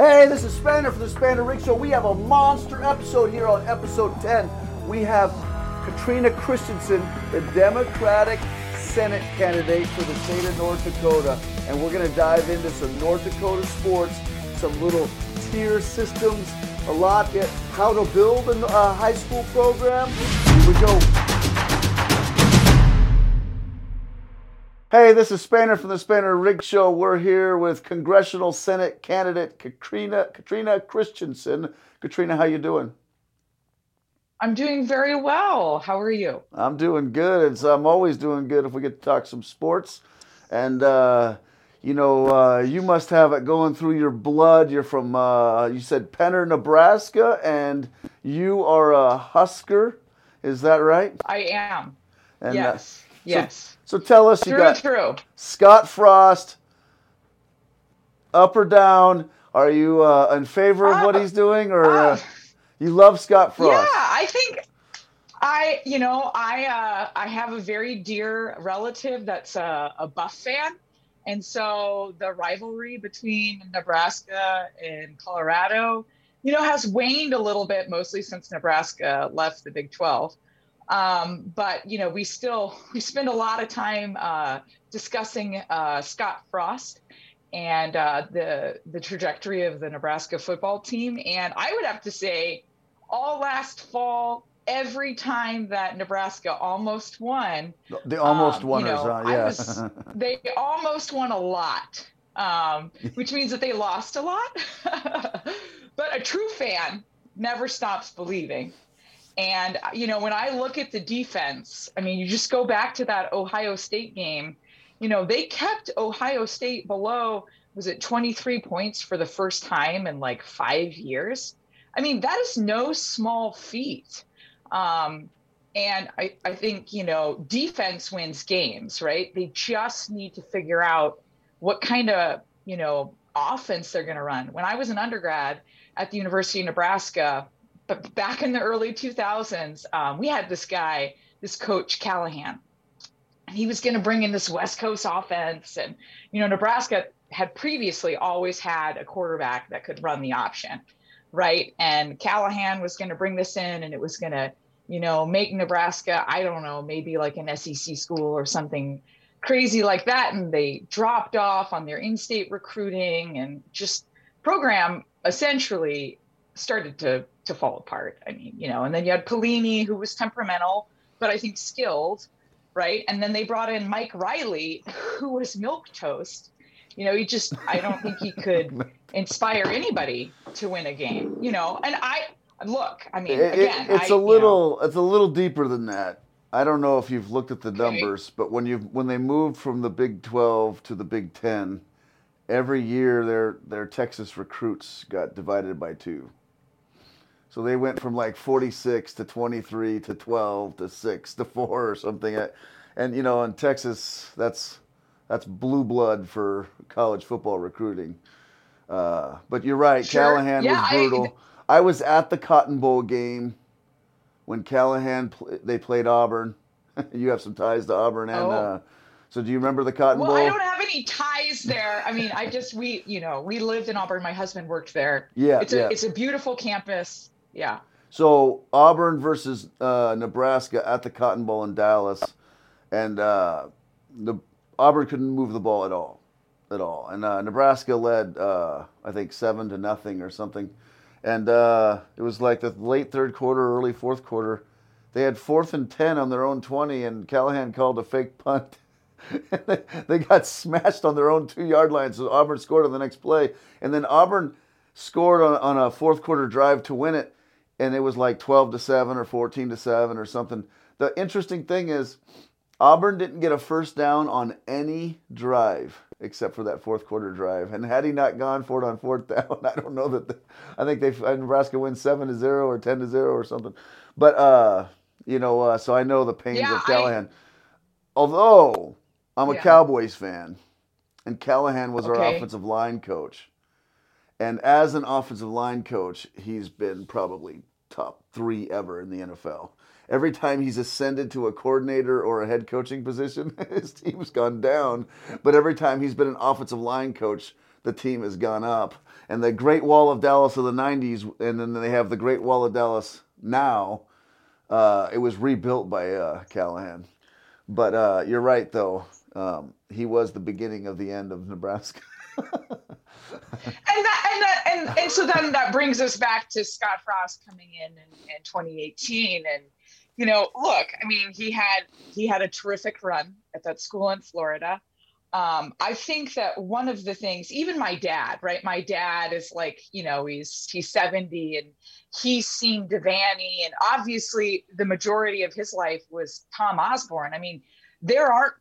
Hey, this is Spainer from the Spainer Rig Show. We have a monster episode here on episode 10. We have Katrina Christiansen, the Democratic Senate candidate for the state of North Dakota. And we're going to dive into some North Dakota sports, some little tier systems, a lot, yet how to build a high school program. Here we go. Hey, this is Spainer from the Spainer Rig Show. We're here with Congressional Senate candidate Katrina Katrina Christiansen. Katrina, how you doing? I'm doing very well. How are you? I'm doing good. It's, I'm always doing good if we get to talk some sports. And uh, you know, uh, you must have it going through your blood. You're from uh, you said Penner, Nebraska, and you are a Husker. Is that right? I am. And, yes. so- yes. So tell us, you True, got true. Scott Frost, up or down? Are you uh, in favor of what Uh, he's doing, or uh, uh, you love Scott Frost? Yeah, I think I, you know, I uh, I have a very dear relative that's a, a Buff fan, and so the rivalry between Nebraska and Colorado, you know, has waned a little bit, mostly since Nebraska left the Big Twelve. Um, but you know, we still we spend a lot of time uh, discussing uh, Scott Frost and uh, the the trajectory of the Nebraska football team. And I would have to say, all last fall, every time that Nebraska almost won, The almost um, won you know, huh? I Yeah. was- they almost won a lot, um, which means that they lost a lot. but a true fan never stops believing. And, you know, when I look at the defense, I mean, you just go back to that Ohio State game, you know, they kept Ohio State below, was it 23 points for the first time in like five years? I mean, that is no small feat. Um, and I, I think, you know, defense wins games, right? They just need to figure out what kind of, you know, offense they're going to run. When I was an undergrad at the University of Nebraska, but back in the early 2000s, um, we had this guy, this coach Callahan. And he was going to bring in this West Coast offense. And, you know, Nebraska had previously always had a quarterback that could run the option, right? And Callahan was going to bring this in and it was going to, you know, make Nebraska, I don't know, maybe like an SEC school or something crazy like that. And they dropped off on their in state recruiting and just program essentially started to to fall apart. I mean, you know, and then you had Pelini who was temperamental, but I think skilled, right? And then they brought in Mike Riley, who was milk toast. You know, he just I don't think he could inspire anybody to win a game. You know, and I look, I mean, It- it- it's I, a you know, little it's a little deeper than that. I don't know if you've looked at the Okay. numbers, but when you when they moved from the Big 12 to the Big 10, every year their their Texas recruits got divided by 2. So they went from like 46 to 23 to 12 to 6 to 4 or something. And you know, in Texas, that's that's blue blood for college football recruiting. Uh, but you're right, Sure. Callahan Yeah, was I- brutal. I was at the Cotton Bowl game when Callahan pl- they played Auburn. you have some ties to Auburn, and Oh. uh, so do you remember the Cotton Well, Bowl? Well, I don't have any ties there. I mean, I just we, you know, we lived in Auburn. My husband worked there. yeah, It's a yeah. it's a beautiful campus. Yeah. So Auburn versus uh, Nebraska at the Cotton Bowl in Dallas, and uh, the Auburn couldn't move the ball at all, at all. And uh, Nebraska led, uh, I think, seven to nothing or something. And uh, it was like the late third quarter, early fourth quarter. They had fourth and ten on their own twenty, and Callahan called a fake punt. They, they got smashed on their own two yard line, so Auburn scored on the next play. And then Auburn scored on, on a fourth quarter drive to win it, and it was like 12 to 7 or 14 to 7 or something. The interesting thing is, Auburn didn't get a first down on any drive except for that fourth quarter drive. And had he not gone for it on fourth down, I don't know that. The, I think they Nebraska wins seven to zero or ten to zero or something. But uh, you know, uh, so I know the pains Yeah, of I- Callahan. Although I'm a Cowboys fan, and Callahan was our offensive line coach. And as an offensive line coach, he's been probably top three ever in the NFL. Every time he's ascended to a coordinator or a head coaching position, his team's gone down. But every time he's been an offensive line coach, the team has gone up. And the Great Wall of Dallas of the 90s, and then they have the Great Wall of Dallas now. Uh, it was rebuilt by uh, Callahan. But uh, you're right, though. Um, he was the beginning of the end of Nebraska. and that, and, that, and and so then that brings us back to Scott Frost coming in in, in 2018 and you know look I mean he had he had a terrific run at that school in Florida um, I think that one of the things, even my dad, right? My dad is like, you know, he's he's 70 and he's seen Devaney, and obviously the majority of his life was Tom Osborne. I mean, there aren't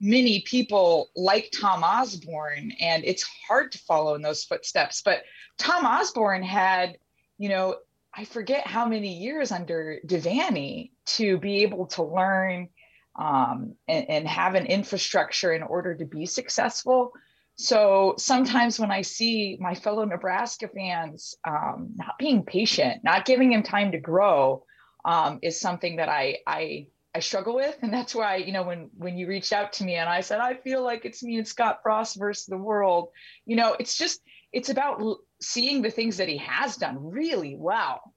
many people like Tom Osborne, and it's hard to follow in those footsteps. But Tom Osborne had, you know, I forget how many years under Devaney to be able to learn um, and, and have an infrastructure in order to be successful. So sometimes when I see my fellow Nebraska fans um, not being patient, not giving him time to grow, um, is something that I I I struggle with, and that's why you know when when you reached out to me and I said I feel like it's me and Scott Frost versus the world, you know, it's just it's about seeing the things that he has done really well,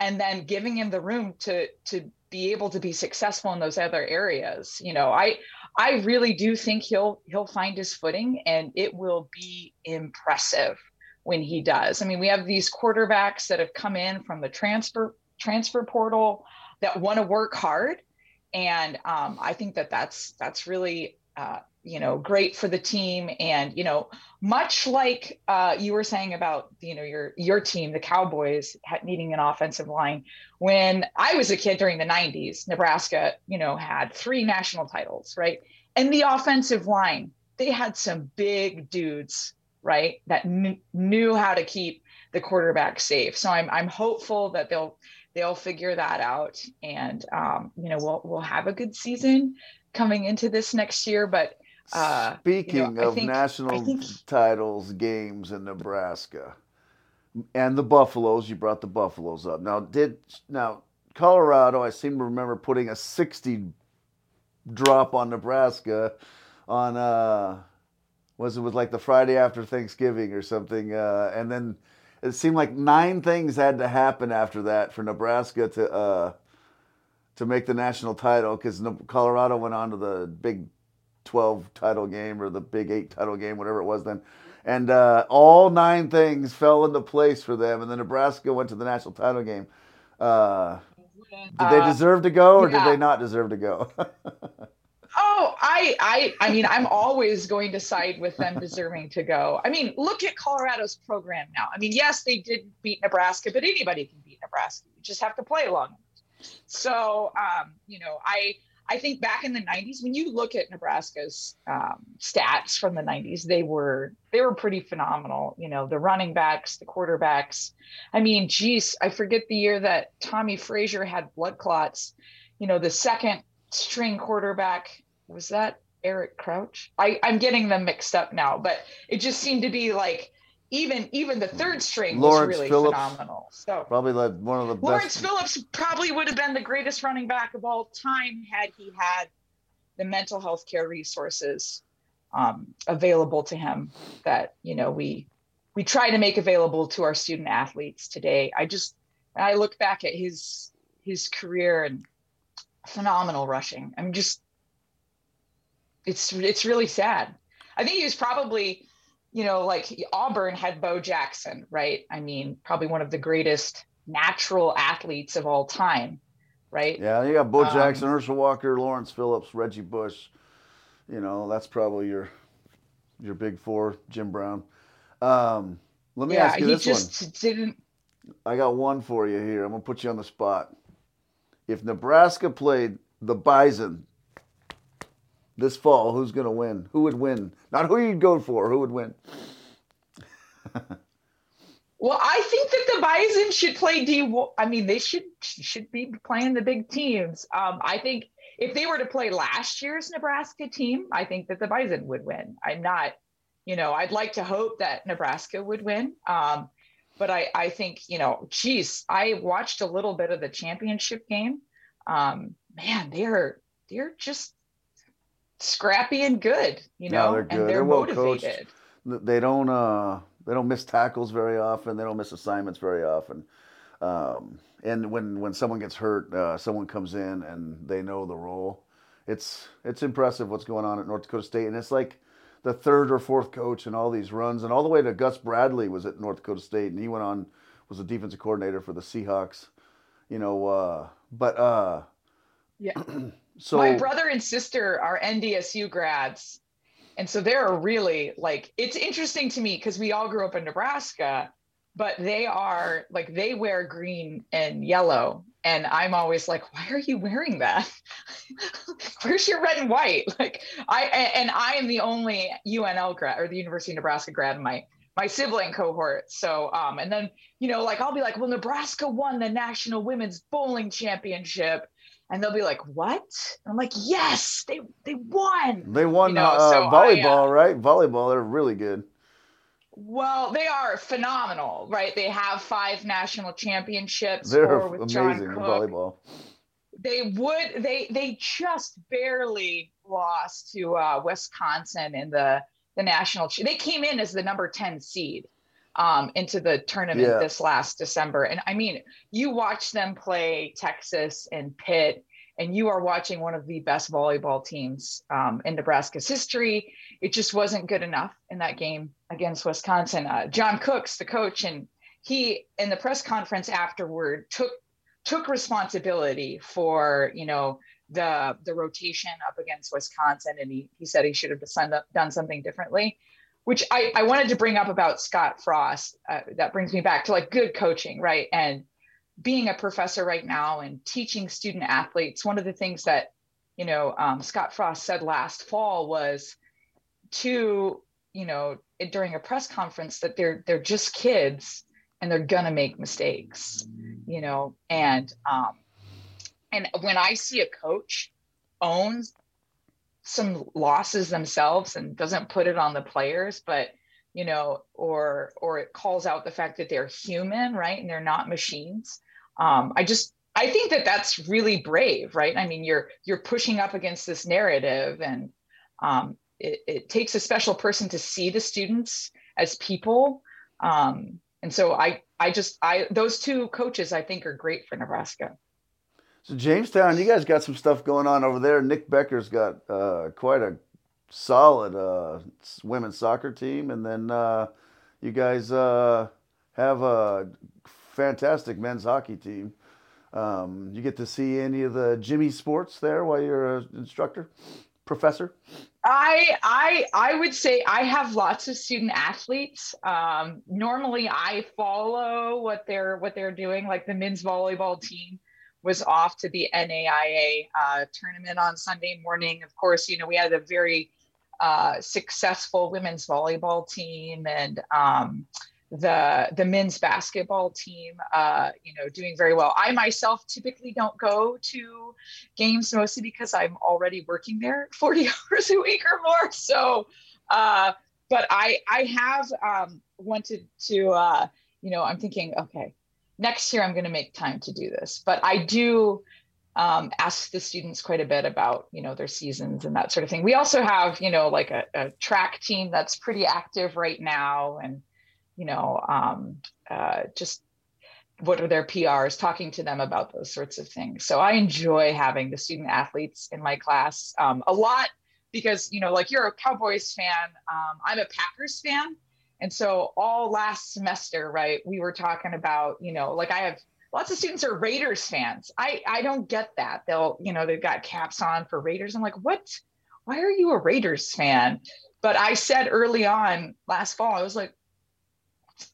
and then giving him the room to to be able to be successful in those other areas. You know, I I really do think he'll he'll find his footing, and it will be impressive when he does. I mean, we have these quarterbacks that have come in from the transfer transfer portal that want to work hard and um, I think that that's that's really uh, you know great for the team. And you know much like uh, you were saying about you know your your team the cowboys needing an offensive line. When i was a kid during the 90s nebraska you know had three national titles right? And the offensive line they had some big dudes right that kn- knew how to keep the quarterback safe. So i'm i'm hopeful that they'll they'll figure that out. And um, you know we'll we'll have a good season coming into this next year but uh, speaking you know, of think, national think... titles games in nebraska and the buffaloes you brought the buffaloes up. Now did now colorado i seem to remember putting a 60 drop on nebraska on uh was it was like the friday after thanksgiving or something uh and then it seemed like nine things had to happen after that for Nebraska to uh, to make the national title because Colorado went on to the Big 12 title game or the Big 8 title game, whatever it was then. And uh, all nine things fell into place for them. And then Nebraska went to the national title game. Uh, did they uh, deserve to go or yeah. did they not deserve to go? I, I, I mean, I'm always going to side with them deserving to go. I mean, look at Colorado's program now. I mean, yes, they did beat Nebraska, but anybody can beat Nebraska. You just have to play along. So, um, you know, I, I think back in the 90s, when you look at Nebraska's um, stats from the 90s, they were they were pretty phenomenal. You know, the running backs, the quarterbacks. I mean, geez, I forget the year that Tommie Frazier had blood clots. You know, the second string quarterback was that Eric Crouch? I, I'm getting them mixed up now, but it just seemed to be like even even the third string Lawrence was really Phillips, phenomenal. So probably led one of the Lawrence best. Phillips probably would have been the greatest running back of all time had he had the mental health care resources um, available to him that you know we we try to make available to our student athletes today. I just I look back at his his career and phenomenal rushing. I mean, just it's it's really sad. I think he was probably, you know, like Auburn had Bo Jackson, right? I mean, probably one of the greatest natural athletes of all time, right? Yeah, you got Bo um, Jackson, Herschel Walker, Lawrence Phillips, Reggie Bush. You know, that's probably your your big four. Jim Brown. Um, let me yeah, ask you this one. Didn't... I got one for you here. I'm gonna put you on the spot if Nebraska played the Bison this fall, who's going to win? Who would win? Not who you'd go for. Who would win? well, I think that the Bison should play D. I mean, they should should be playing the big teams. Um, I think if they were to play last year's Nebraska team, I think that the Bison would win. I'm not, you know, I'd like to hope that Nebraska would win. Um, but I, I think, you know, geez, I watched a little bit of the championship game. Um, man, they're they're just scrappy and good, you know, no, they're good. and they're, they're well motivated. Coached. they don't uh, they don't miss tackles very often. They don't miss assignments very often. Um, and when when someone gets hurt, uh, someone comes in and they know the role. It's it's impressive what's going on at North Dakota State, and it's like the third or fourth coach in all these runs, and all the way to Gus Bradley was at North Dakota State, and he went on was a defensive coordinator for the Seahawks. You know, uh, but uh, yeah. so my brother and sister are NDSU grads, and so they're really like it's interesting to me because we all grew up in Nebraska, but they are like they wear green and yellow. And i'm always like why are you wearing that? Where's your red and white? Like i and i am the only unl grad or the university of nebraska grad in my my sibling cohort. So um and then you know like i'll be like well nebraska won the national women's bowling championship and they'll be like what and i'm like yes they they won they won you know, uh, so volleyball I, uh, right volleyball they're really good well, they are phenomenal, right? They have five national championships. They're with amazing Cook. volleyball. They would they they just barely lost to uh, Wisconsin in the the national. They came in as the number ten seed um, into the tournament yeah. this last December, and I mean, you watch them play Texas and Pitt and you are watching one of the best volleyball teams um, in Nebraska's history. It just wasn't good enough in that game against Wisconsin. Uh, John Cooks, the coach, and he in the press conference afterward took took responsibility for you know the the rotation up against Wisconsin, and he he said he should have done something differently. Which I, I wanted to bring up about Scott Frost. Uh, that brings me back to like good coaching, right? And being a professor right now and teaching student athletes, one of the things that you know um, Scott Frost said last fall was to you know during a press conference that they're they're just kids and they're gonna make mistakes, you know, and um, and when I see a coach owns some losses themselves and doesn't put it on the players, but you know, or or it calls out the fact that they're human, right, and they're not machines. Um, I just I think that that's really brave, right? I mean, you're you're pushing up against this narrative, and um, it, it, takes a special person to see the students as people. Um, and so I I just I those two coaches I think are great for Nebraska. So Jamestown, you guys got some stuff going on over there. Nick Becker's got uh, quite a solid uh, women's soccer team, and then uh, you guys uh, have a fantastic men's hockey team. Um, you get to see any of the Jimmy sports there while you're an instructor, professor. I I I would say I have lots of student athletes. Um, normally, I follow what they're what they're doing. Like the men's volleyball team was off to the NAIA uh, tournament on Sunday morning. Of course, you know we had a very uh, successful women's volleyball team and um, the the men's basketball team uh, you know doing very well i myself typically don't go to games mostly because i'm already working there 40 hours a week or more so uh, but i i have um, wanted to uh, you know i'm thinking okay next year i'm going to make time to do this but i do um, ask the students quite a bit about you know their seasons and that sort of thing. We also have you know like a, a track team that's pretty active right now, and you know um, uh, just what are their PRs, talking to them about those sorts of things. So I enjoy having the student athletes in my class um, a lot because you know like you're a Cowboys fan, um, I'm a Packers fan. And so all last semester, right, we were talking about, you know, like I have lots of students are Raiders fans. I I don't get that. They'll you know they've got caps on for Raiders. I'm like, what? Why are you a Raiders fan? But I said early on last fall, I was like,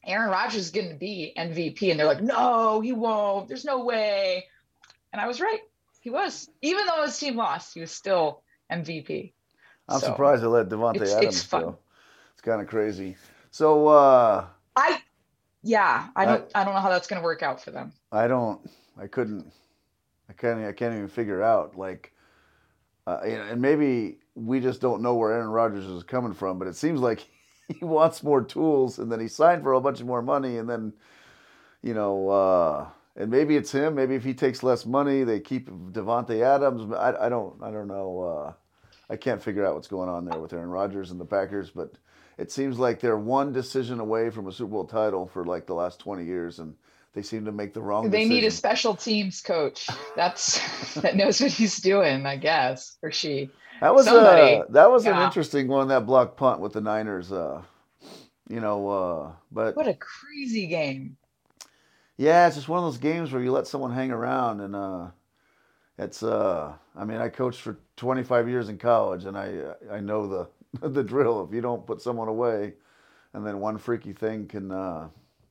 Aaron Rodgers is going to be MVP, and they're like, no, he won't. There's no way. And I was right. He was. Even though his team lost, he was still MVP. I'm so, surprised they let Davante Adams it's go. It's kind of crazy. So uh, I yeah, I don't I, I don't know how that's going to work out for them. I don't. I couldn't. I can't. I can't even figure out like. Uh, you know, and maybe we just don't know where Aaron Rodgers is coming from, but it seems like he wants more tools, and then he signed for a bunch of more money, and then, you know, uh, and maybe it's him. Maybe if he takes less money, they keep Davante Adams. I, I don't. I don't know. Uh, I can't figure out what's going on there with Aaron Rodgers and the Packers, but it seems like they're one decision away from a Super Bowl title for like the last 20 years, and they seem to make the wrong. They decision. need a special teams coach. That's that knows what he's doing, I guess, or she. That was Somebody. a that was an interesting one. That block punt with the Niners. Uh, you know, uh, but What a crazy game. Yeah, it's just one of those games where you let someone hang around, and uh, it's. Uh, I mean, I coached for 25 years in college, and I I know the the drill. If you don't put someone away, and then one freaky thing can, uh,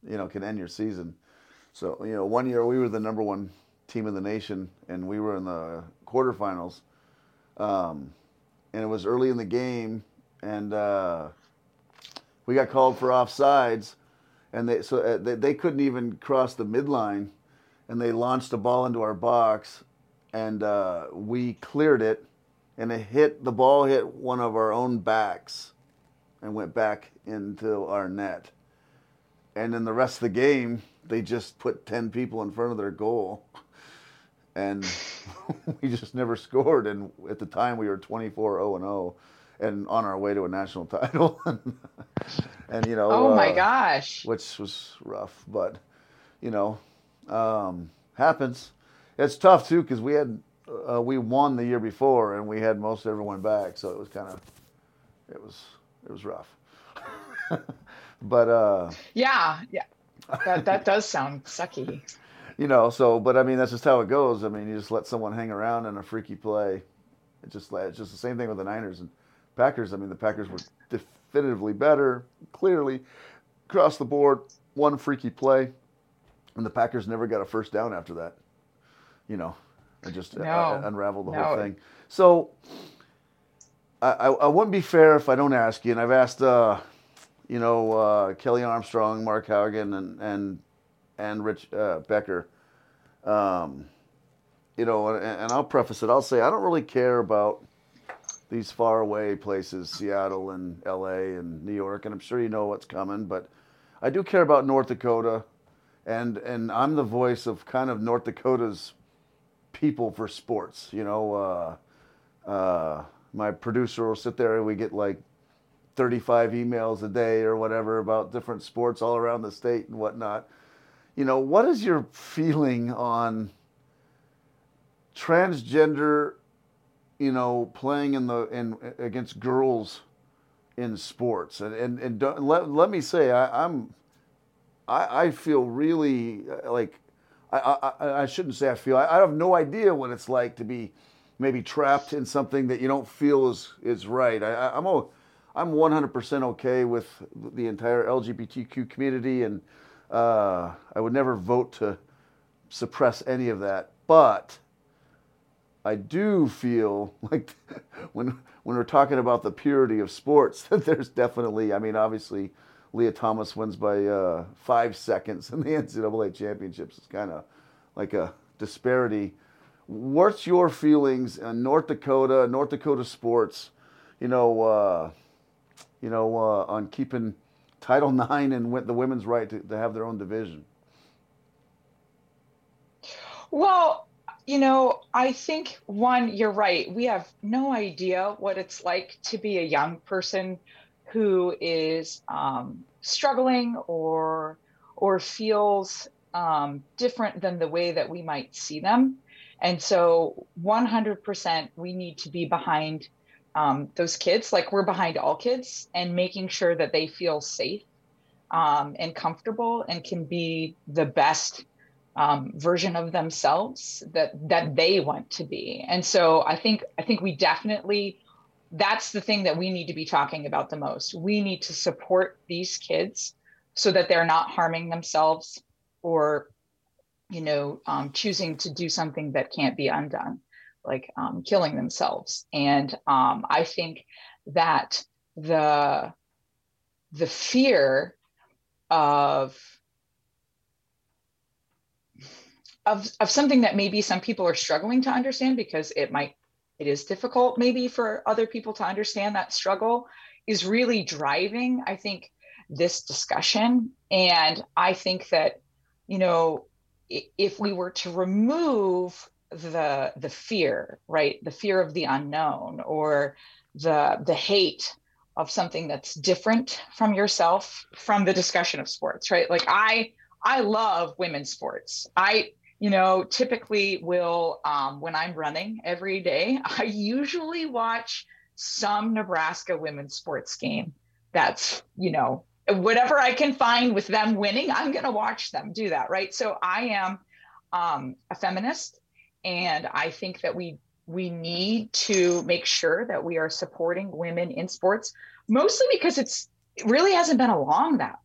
you know, can end your season. So you know, one year we were the number one team in the nation, and we were in the quarterfinals, um, and it was early in the game, and uh, we got called for offsides and they so uh, they, they couldn't even cross the midline, and they launched the ball into our box, and uh, we cleared it, and it hit the ball hit one of our own backs, and went back into our net, and in the rest of the game they just put ten people in front of their goal, and we just never scored, and at the time we were 24-0 and 0, and on our way to a national title. And you know, Oh my uh, gosh. which was rough, but you know, um, happens. It's tough too because we had uh, we won the year before and we had most everyone back, so it was kind of it was it was rough. but uh, Yeah, yeah. That that does sound sucky. you know, so but I mean that's just how it goes. I mean, you just let someone hang around in a freaky play. It just it's just the same thing with the Niners and Packers. I mean, the Packers were definitively better, clearly across the board. One freaky play, and the Packers never got a first down after that. You know, it just uh, No. unraveled the No. whole thing. So I, I, I wouldn't be fair if I don't ask you, and I've asked, uh, you know, uh, Kelly Armstrong, Mark Haugen, and and and Rick uh, Becker. Um, you know, and, and I'll preface it. I'll say I don't really care about these faraway places, Seattle and L.A. and New York, and I'm sure you know what's coming. But I do care about North Dakota, and and I'm the voice of kind of North Dakota's people for sports. You know, uh, uh, my producer will sit there and we get like 35 emails a day or whatever about different sports all around the state and whatnot. You know, what is your feeling on transgender, you know, playing in the in against girls in sports? And and, and don't, let, let me say, I, I'm I, I feel really uh, like I, I, I- shouldn't say I feel I, I have no idea what it's like to be maybe trapped in something that you don't feel is is right. I, I'm o- I'm 100% okay with the entire LGBTQ community, and uh, I would never vote to suppress any of that. But I do feel like when when we're talking about the purity of sports, that there's definitely. I mean, obviously, Lia Thomas wins by uh, five seconds in the NCAA championships. It's kind of like a disparity. What's your feelings on North Dakota, North Dakota sports? You know, uh, you know, uh, on keeping Title IX and the women's right to, to have their own division. Well, you know, I think one, you're right. We have no idea what it's like to be a young person who is um, struggling or or feels um, different than the way that we might see them. And so, 100%, we need to be behind um, those kids, like we're behind all kids, and making sure that they feel safe um, and comfortable and can be the best um, version of themselves that that they want to be. And so I think I think we definitely that's the thing that we need to be talking about the most. We need to support these kids so that they're not harming themselves or you know um, choosing to do something that can't be undone like um, killing themselves and um, i think that the the fear of of of something that maybe some people are struggling to understand because it might it is difficult maybe for other people to understand that struggle is really driving i think this discussion and i think that you know if we were to remove the the fear right the fear of the unknown or the the hate of something that's different from yourself from the discussion of sports, right? Like I I love women's sports. I you know typically will um, when I'm running every day, I usually watch some Nebraska women's sports game. That's you know whatever I can find with them winning, I'm going to watch them do that, right? So I am um, a feminist, and I think that we we need to make sure that we are supporting women in sports, mostly because it's it really hasn't been along that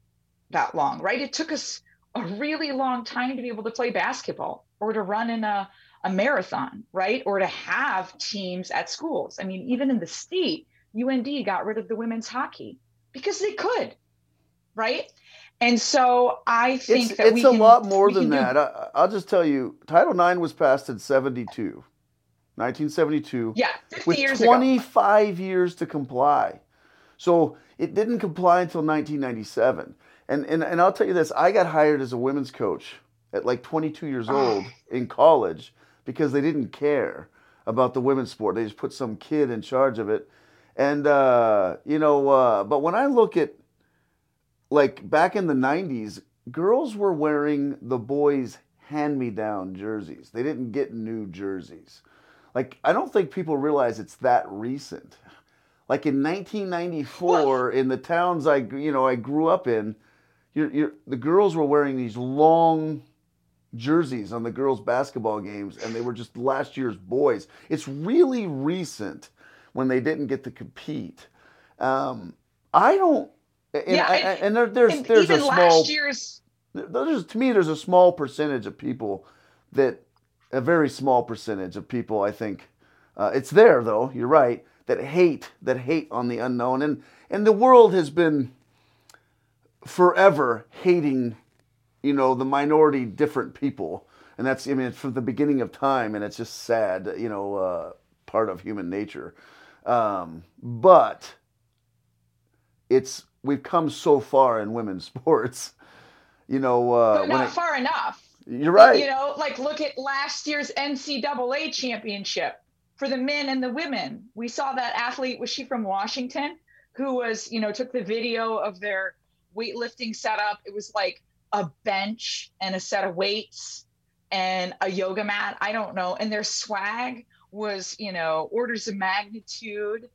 that long, right? It took us a really long time to be able to play basketball or to run in a, a marathon, right? Or to have teams at schools. I mean, even in the state, UND got rid of the women's hockey because they could, right? And so I think it's, that it's we a can, lot more than can do- that. I, I'll just tell you, Title IX was passed in 72, 1972. Yeah, 50 with years ago. 25 years to comply. So it didn't comply until 1997. And, and, and I'll tell you this I got hired as a women's coach at like 22 years Ah. old in college because they didn't care about the women's sport. They just put some kid in charge of it. And, uh, you know, uh, but when I look at like back in the 90s, girls were wearing the boys' hand me down jerseys. They didn't get new jerseys. Like, I don't think people realize it's that recent. Like in 1994, in the towns I, you know, I grew up in, you're, you're, the girls were wearing these long jerseys on the girls' basketball games, and they were just last year's boys. It's really recent when they didn't get to compete. Um, I don't. And, Yeah, I- and- and there, there's And there's even a small last year's there's to me there's a small percentage of people that a very small percentage of people I think uh, it's there though you're right that hate that hate on the unknown and and the world has been forever hating you know the minority different people and that's I mean it's from the beginning of time and it's just sad you know uh, part of human nature um, but it's we've come so far in women's sports you know uh, but not it- far enough. you're right You know, like look at last year's NCAA championship for the men and the women. We saw that athlete, was she from Washington, who was, you know, took the video of their weightlifting setup. It was like a bench and a set of weights and a yoga mat. I don't know. And their swag was, you know, orders of magnitude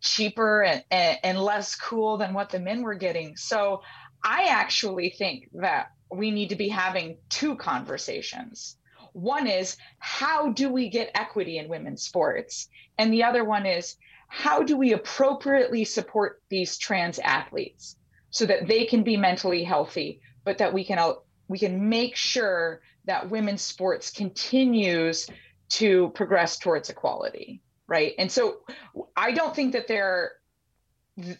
cheaper and, and, and less cool than what the men were getting. So I actually think that we need to be having two conversations. One is how do we get equity in women's sports? And the other one is how do we appropriately support these trans athletes so that they can be mentally healthy, but that we can we can make sure that women's sports continues to progress towards equality, right? And so I don't think that they're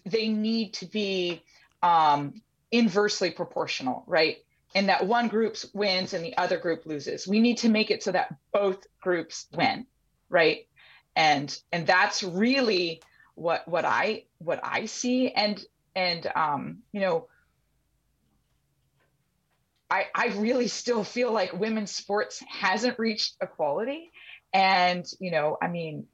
they need to be um, inversely proportional, right? And that one group wins and the other group loses. We need to make it so that both groups win, right? And and that's really what what I what I see. And and um, you know, I I really still feel like women's sports hasn't reached equality. And you know, I mean,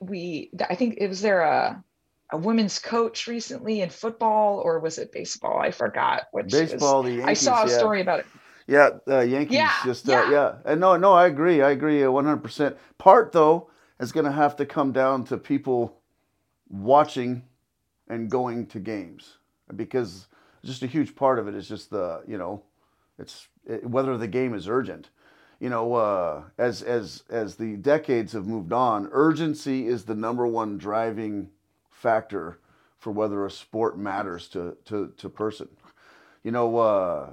we I think it was there a a women's coach recently in football or was it baseball? I forgot which baseball the Yankees, I saw a yeah. story about it. Yeah, uh, Yankees Yeah, just uh, yeah. yeah. And no, no, I agree. I agree uh, 100%. Part though is going to have to come down to people watching and going to games because just a huge part of it is just the, you know, it's it, whether the game is urgent. You know, uh, as as as the decades have moved on, urgency is the number one driving factor for whether a sport matters to to to person. You know, uh,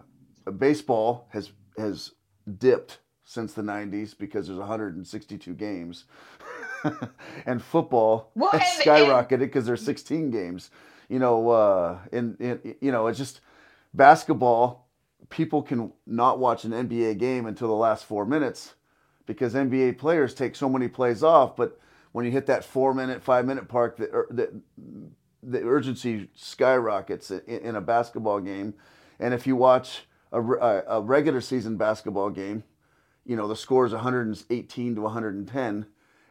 baseball has has dipped since the 90s because there's 162 games. and football Well, and- skyrocketed because there's 16 games. You know, uh, and, and you know, it's just basketball. People can not watch an NBA game until the last four minutes because NBA players take so many plays off. But when you hit that four minute, five minute park, the, ur- the, the urgency skyrockets in, in a basketball game. And if you watch a, a regular season basketball game, you know, the score is 118 to 110.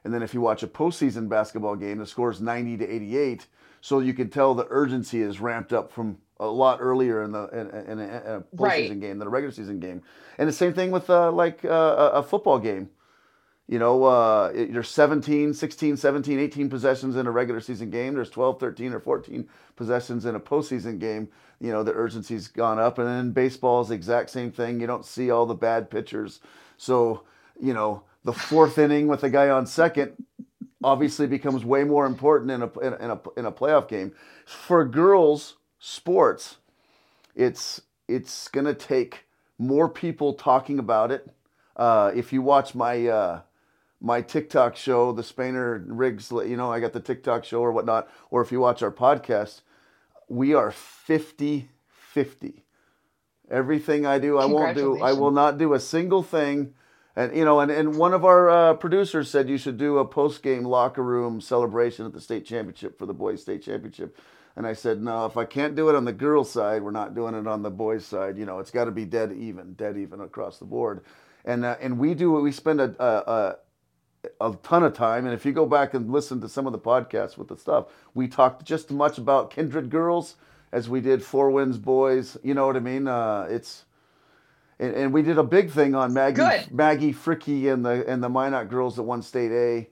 And then if you watch a postseason basketball game, the score is 90 to 88. so you can tell the urgency is ramped up from a lot earlier in the in, in, in a postseason Right. game than a regular season game. And the same thing with uh, like uh, a a football game. You know, uh, there's 17, 16, 17, 18 possessions in a regular season game. There's 12, 13, or 14 possessions in a postseason game. You know, the urgency's gone up. And then baseball is the exact same thing. You don't see all the bad pitchers. So, you know, the fourth inning with a guy on second obviously becomes way more important in a, in a, in a, in a playoff game. For girls' sports, it's it's gonna take more people talking about it. Uh, if you watch my uh, my TikTok show, the Spainer Riggs, you know, I got the TikTok show or whatnot, or if you watch our podcast, we are 50 50. Everything I do, I won't do, I will not do a single thing. And, you know, and, and one of our uh, producers said you should do a post game locker room celebration at the state championship for the boys' state championship. And I said, no, if I can't do it on the girls' side, we're not doing it on the boys' side. You know, it's got to be dead even, dead even across the board. And uh, and we do we spend a, a, a ton of time. And if you go back and listen to some of the podcasts with the stuff, we talked just as much about kindred girls as we did Four Winds boys. You know what I mean? Uh, it's and, and we did a big thing on Maggie Good. Maggie Fricky and the and the Minot girls that won state A.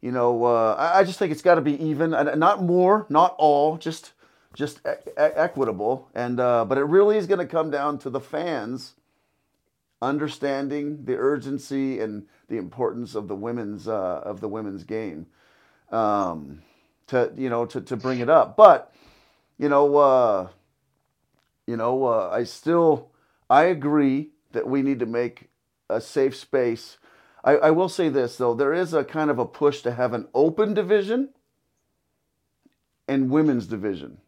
You know, uh, I, I just think it's got to be even, and not more, not all, just just e- equitable. And uh, but it really is going to come down to the fans understanding the urgency and the importance of the women's uh, of the women's game um, to you know to, to bring it up. But you know, uh, you know, uh, I still I agree that we need to make a safe space. I, I will say this though, there is a kind of a push to have an open division and women's division.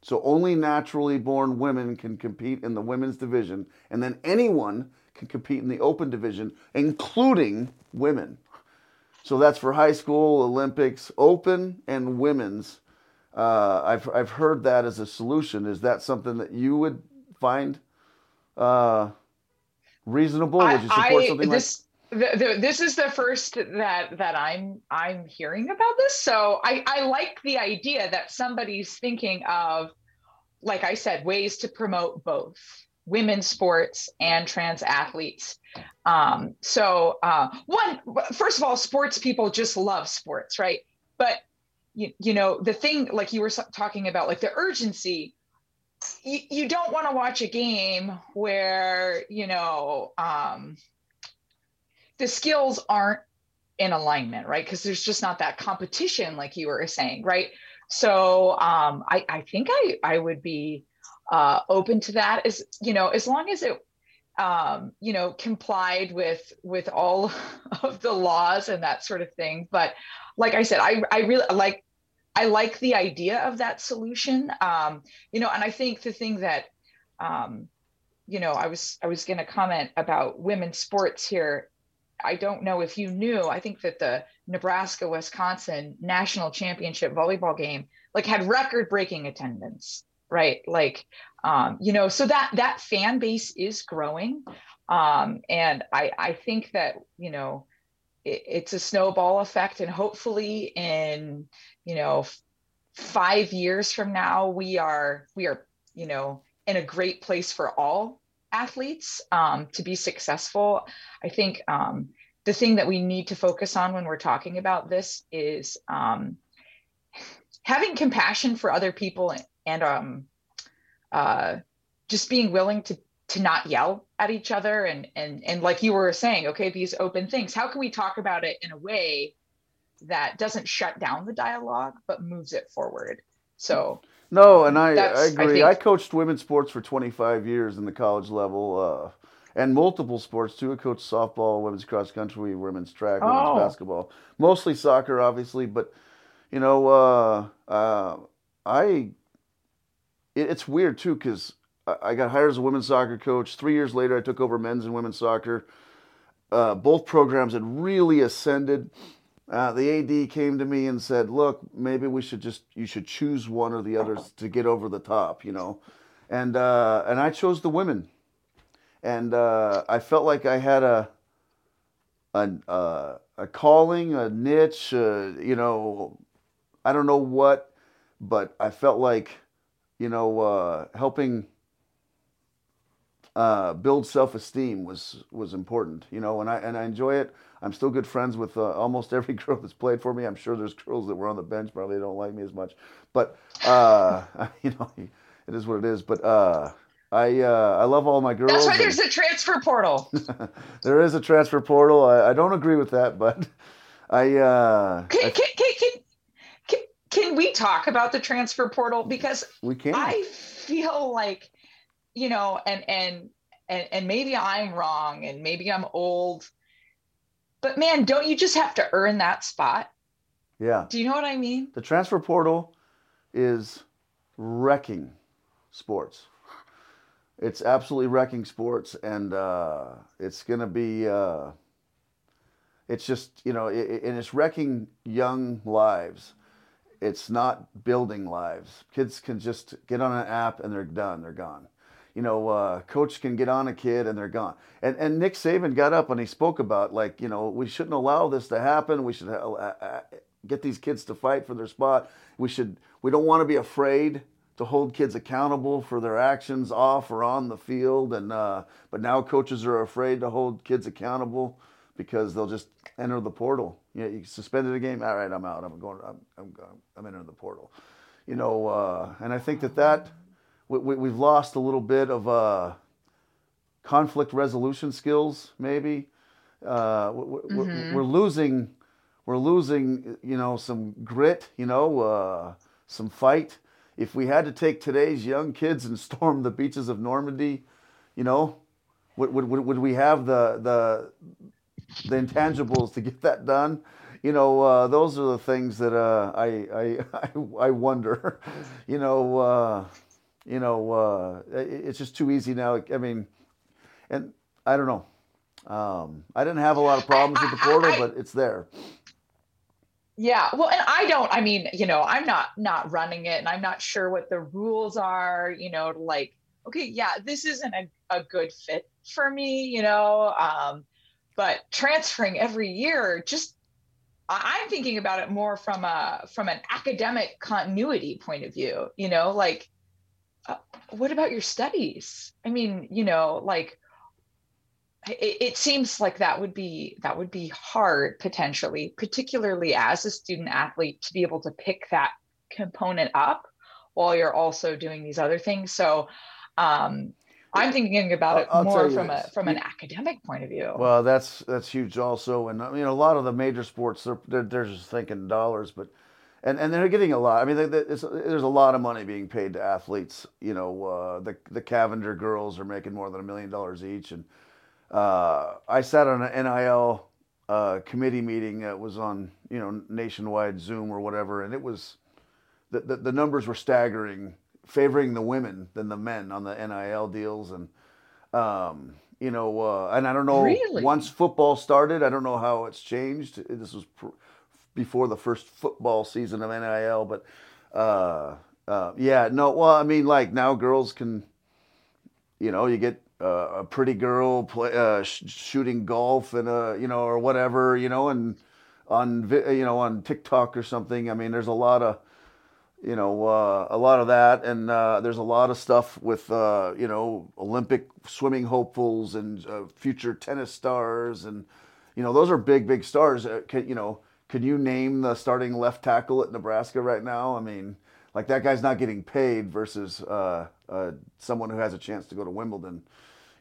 So only naturally born women can compete in the women's division, and then anyone can compete in the open division, including women. So that's for high school, Olympics, open, and women's. Uh, I've I've heard that as a solution. Is that something that you would find uh, reasonable? Would you support I, something this, the, the, this is the first that that I'm I'm hearing about this. So I, I like the idea that somebody's thinking of, like I said, ways to promote both women's sports and trans athletes. Um, so uh, one, first of all, sports people just love sports, right? But you, you know the thing, like you were talking about, like the urgency. You, you don't want to watch a game where you know um, the skills aren't in alignment, right? Because there's just not that competition, like you were saying, right? So um, I, I think I, I would be uh, open to that, as you know, as long as it, um, you know, complied with with all of the laws and that sort of thing. But like I said, I I really like I like the idea of that solution. Um, you know, and I think the thing that um, you know, I was I was going to comment about women's sports here. I don't know if you knew. I think that the Nebraska Wisconsin national championship volleyball game like had record breaking attendance, right? Like, um, you know, so that that fan base is growing, um, and I I think that you know it, it's a snowball effect, and hopefully in you know five years from now we are we are you know in a great place for all athletes um, to be successful. I think um, the thing that we need to focus on when we're talking about this is um, having compassion for other people and um, uh, just being willing to to not yell at each other and and and like you were saying, okay, these open things. How can we talk about it in a way that doesn't shut down the dialogue but moves it forward? So No, and I, I That's- I agree. I, coached women's sports for 25 years in the college level, uh, and multiple sports too. I coached softball, women's cross country, women's track, Oh. women's basketball, mostly soccer, obviously. But you know, uh, uh, I it, it's weird too because I, I got hired as a women's soccer coach. Three years later, I took over men's and women's soccer. Uh, both programs had really ascended. Uh, the AD came to me and said, "Look, maybe we should just you should choose one or the other to get over the top, you know." And uh, and I chose the women, and uh, I felt like I had a a uh, a calling, a niche, uh, you know. I don't know what, but I felt like, you know, uh, helping uh, build self-esteem was was important. You know, and I and I enjoy it. I'm still good friends with uh, almost every girl that's played for me. I'm sure there's girls that were on the bench probably don't like me as much, but uh, you know, it is what it is. But uh, I uh, I love all my girls. That's why and- there's a transfer portal. there is a transfer portal. I, I don't agree with that, but I, uh, Can, I- can, can, can, can, can we talk about the transfer portal? Because we can. I feel like, you know, and and and and maybe I'm wrong, and maybe I'm old, but man, don't you just have to earn that spot? yeah, Do you know what I mean? the transfer portal is wrecking sports. It's absolutely wrecking sports, and uh, it's gonna be. Uh, it's just you know, it- and it's wrecking young lives. It's not building lives. Kids can just get on an app and they're done. They're gone. You know, uh, coach can get on a kid and they're gone. And and Nick Saban got up and he spoke about like you know we shouldn't allow this to happen. We should uh, uh, get these kids to fight for their spot. We should. We don't want to be afraid to hold kids accountable for their actions off or on the field. And uh, but now coaches are afraid to hold kids accountable because they'll just enter the portal. Know, you suspended a game. All right, I'm out. I'm going. I'm I'm, I'm entering the portal. You know, uh, and I think that that we, we, we've lost a little bit of uh, conflict resolution skills. Maybe uh, we- we- we're, Mhm. we're losing. We're losing. You know, some grit. You know, uh, some fight. If we had to take today's young kids and storm the beaches of Normandy, you know, would, would, would would we have the, the the intangibles to get that done? You know, uh, those are the things that uh, I, I I I wonder. You know, uh, you know, uh, it's just too easy now. I mean, and I don't know. Um, I didn't have a lot of problems with the portal, I- but it's there. Yeah, well, and I don't. I mean, you know, I'm not not running it, and I'm not sure what the rules are. You know, like, okay, yeah, this isn't a, a good fit for me. You know, um, but transferring every year, just I'm thinking about it more from a from an academic continuity point of view. You know, like, uh, what about your studies? I mean, you know, like it, it seems like that would be that would be hard potentially particularly as a student athlete to be able to pick that component up while you're also doing these other things. So um i'm thinking about it I'll- I'll more from a from an academic point of view. Well, that's that's huge also, and I mean a lot of the major sports they're they're, they're just thinking dollars, but and and they're getting a lot. I mean, they, they, there's a lot of money being paid to athletes. You know, uh, the the Cavinder girls are making more than a million dollars each, and uh, I sat on an NIL uh, committee meeting that was on you know nationwide Zoom or whatever, and it was the, the the numbers were staggering, favoring the women than the men on the NIL deals, and um, you know, uh, and I don't know Really? once football started, I don't know how it's changed. This was pr- before the first football season of NIL, but uh, uh, yeah, no, well, I mean, like now girls can, you know, you get uh, a pretty girl play, uh, sh- shooting golf and uh, you know, or whatever, you know, and on you know on TikTok or something. I mean, there's a lot of you know, uh, a lot of that, and uh, there's a lot of stuff with uh, you know Olympic swimming hopefuls and uh, future tennis stars, and you know those are big, big stars. Can, you know, can you name the starting left tackle at Nebraska right now? I mean, like that guy's not getting paid versus uh, uh, someone who has a chance to go to Wimbledon.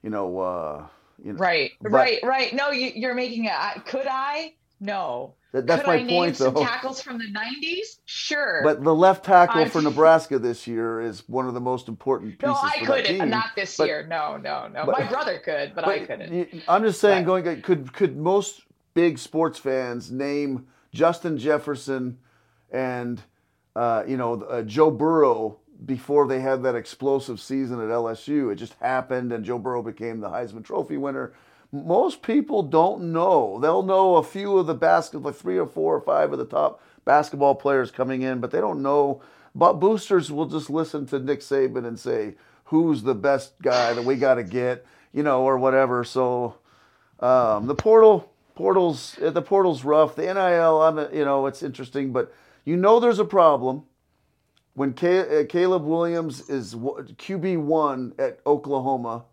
You know, uh, you know. Right but- right right. No you, you're making it could i? No. That, that's could my i name point some though. tackles from the 90s sure. But the left tackle I'm- for Nebraska this year is one of the most important pieces no i for that couldn't. team. not this but- year. No no no. but- my brother could but, i couldn't. I'm just saying, going could could most big sports fans name Justin Jefferson and uh, you know uh, Joe Burrow before they had that explosive season at LSU? It just happened, and Joe Burrow became the Heisman Trophy winner. Most people don't know. They'll know a few of the basketball, like three or four or five of the top basketball players coming in, but they don't know. But boosters will just listen to Nick Saban and say, "Who's the best guy that we got to get?" You know, or whatever. So um, the portal, portals, uh, the portal's rough. The NIL, I'm, you know, it's interesting, but you know there's a problem. when Caleb Williams is QB one at Oklahoma,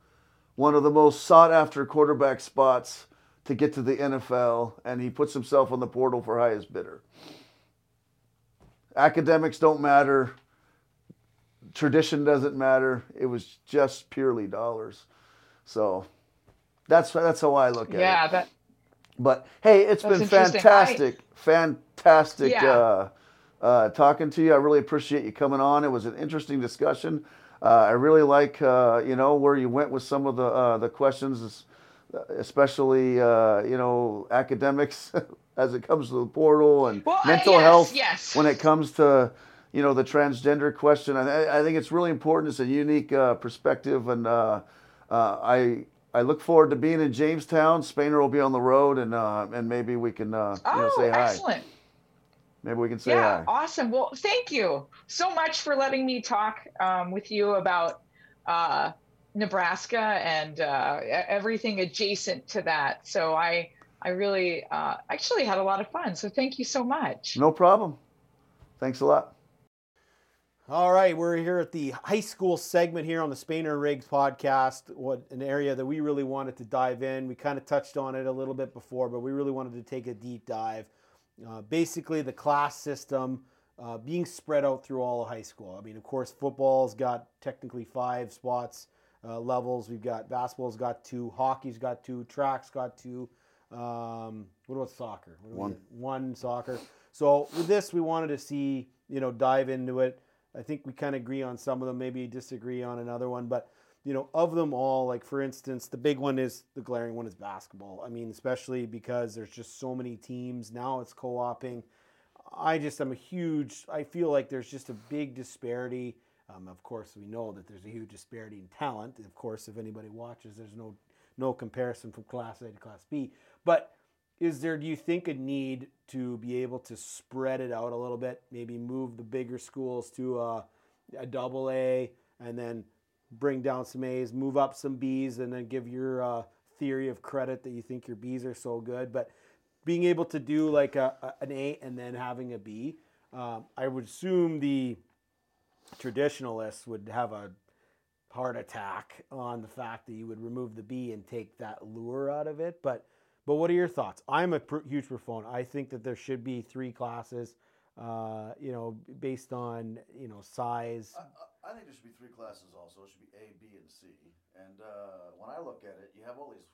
one of the most sought after quarterback spots to get to the NFL, and he puts himself on the portal for highest bidder. Academics don't matter. Tradition doesn't matter. It was just purely dollars. So that's that's how I look at yeah, it. Yeah, that. But hey, it's been fantastic, I, fantastic yeah. uh, uh, talking to you. I really appreciate you coming on. It was an interesting discussion. Uh, I really like uh, you know where you went with some of the uh, the questions, especially uh, you know academics as it comes to the portal and well, mental yes, health yes. when it comes to you know the transgender question. I, I think it's really important. It's a unique uh, perspective, and uh, uh, I I look forward to being in Jamestown. Spainer will be on the road, and uh, and maybe we can uh, oh, you know, say hi. Excellent. Maybe we can say yeah, hi. awesome. Well, thank you so much for letting me talk um, with you about uh, Nebraska and everything adjacent to that. So I I really uh, actually had a lot of fun. So thank you so much. No problem. Thanks a lot. All right, we're here at the high school segment here on the Spainer Rigs podcast. What an area that we really wanted to dive in. We kind of touched on it a little bit before, but we really wanted to take a deep dive. Uh, basically, the class system uh, being spread out through all of high school. I mean, of course, football's got technically five spots uh, levels. We've got basketball's got two, hockey's got two, track's got two. Um, what about soccer? What one. One soccer. So with this, we wanted to see, you know, dive into it. I think we kind of agree on some of them, maybe disagree on another one, but you know, of them all, like for instance, the big one is the glaring one is basketball. I mean, especially because there's just so many teams now. It's co-oping. I just I'm a huge. I feel like there's just a big disparity. Um, of course, we know that there's a huge disparity in talent. Of course, if anybody watches, there's no no comparison from Class A to Class B. But is there, do you think, a need to be able to spread it out a little bit? Maybe move the bigger schools to a, a double A and then bring down some A's, move up some B's, and then give your uh, theory of credit that you think your B's are so good. But being able to do like a, a an A and then having a B, um, I would assume the traditionalists would have a heart attack on the fact that you would remove the B and take that lure out of it. But but what are your thoughts? I'm a pr- huge proponent. I think that there should be three classes, uh, you know, based on you know size. I, I, think there should be three classes also. It should be A, B, and C. And uh, when I look at it, you have all these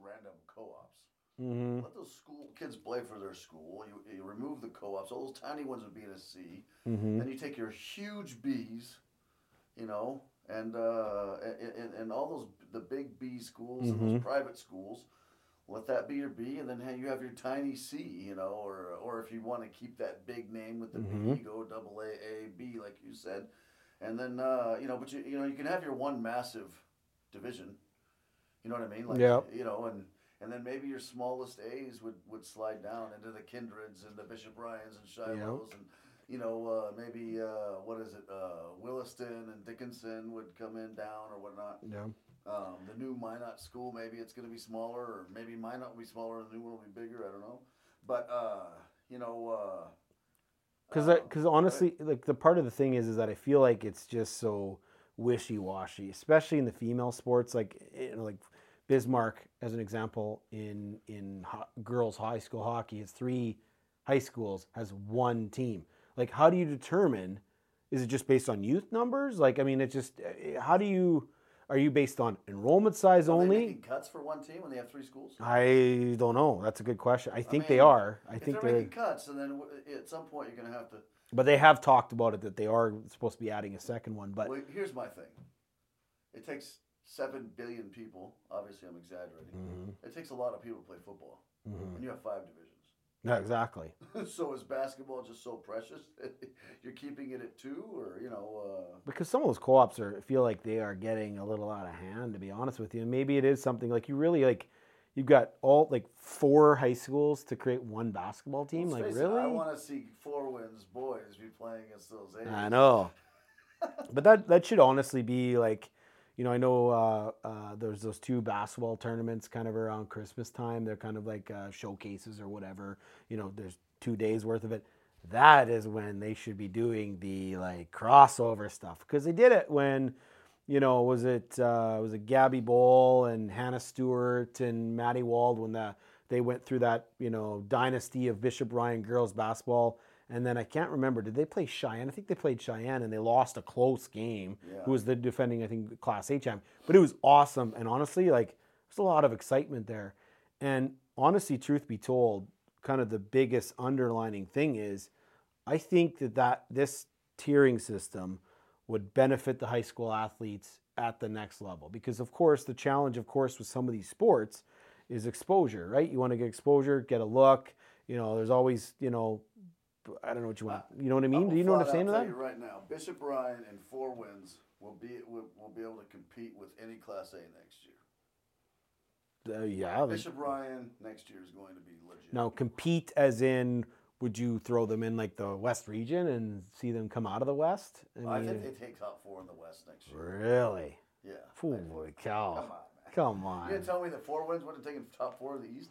random co-ops. Mm-hmm. Let those school kids play for their school. You, you remove the co-ops. All those tiny ones would be in a C. Mm-hmm. Then you take your huge Bs, you know, and, uh, and and all those the big B schools mm-hmm. and those mm-hmm. private schools let that be your B, and then hey, you have your tiny C, you know, or or if you want to keep that big name with the mm-hmm. B, go double A, A, B, like you said, and then uh, you know, but you you know you can have your one massive division, you know what I mean? Like yeah. you know, and and then maybe your smallest A's would would slide down into the Kindreds and the Bishop Ryans and Shilohs and you know, uh, maybe uh, what is it, uh, Williston and Dickinson would come in down or whatnot. Yeah. Um, the new Minot school, maybe it's going to be smaller, or maybe Minot will be smaller, and the new one will be bigger. I don't know, but uh, you know, because uh, because um, honestly, like the part of the thing is, is that I feel like it's just so wishy washy, especially in the female sports. Like you know, like Bismarck, as an example, in in ho- girls high school hockey, it's three high schools has one team. Like, how do you determine? Is it just based on youth numbers? Like, I mean, it's just eh, how do you are you based on enrollment size are only? cuts for one team when they have three schools? I don't know. That's a good question. I think I mean, they are. I think they're, they're making cuts, and then at some point you're going to have to. But they have talked about it that they are supposed to be adding a second one. But well, here's my thing. It takes seven billion people. Obviously, I'm exaggerating. Mm-hmm. It takes a lot of people to play football, mm-hmm. and you have five divisions. Yeah, exactly. so is basketball just so precious you're keeping it at two, or you know? Uh... Because some of those co-ops are feel like they are getting a little out of hand. To be honest with you, and maybe it is something like you really like. You've got all like four high schools to create one basketball team. like really? It, I want to see Four Winds boys be playing against those. A's. I know, but that that should honestly be like you know, I know uh, uh, there's those two basketball tournaments kind of around Christmas time. They're kind of like uh, showcases or whatever. You know, there's two days worth of it. that is when they should be doing the like crossover stuff because they did it when you know was it uh, was it Gabby Bowl and Hannah Stewart and Maddie Wald when the, they went through that you know dynasty of Bishop Ryan girls basketball and then I can't remember did they play Cheyenne? I think they played Cheyenne and they lost a close game. Yeah. who was the defending I think Class A champ. But it was awesome. And honestly like there's a lot of excitement there. And honestly truth be told kind of the biggest underlining thing is I think that, that this tiering system would benefit the high school athletes at the next level. Because of course the challenge of course with some of these sports is exposure right? You want to get exposure get a look. You know there's always you know i don't know what you want you know what i mean do you know what i'm saying to that right now, Bishop Ryan and Four Winds will be will, will be able to compete with any Class A next year. uh, yeah Bishop Ryan next year is going to be legit. now compete as in would you throw them in like the west region and see them come out of the west I mean, think they take top four in the West next year. really Yeah. holy cow Come on, man. come on You tell me that Four Winds would have taken top four of the East.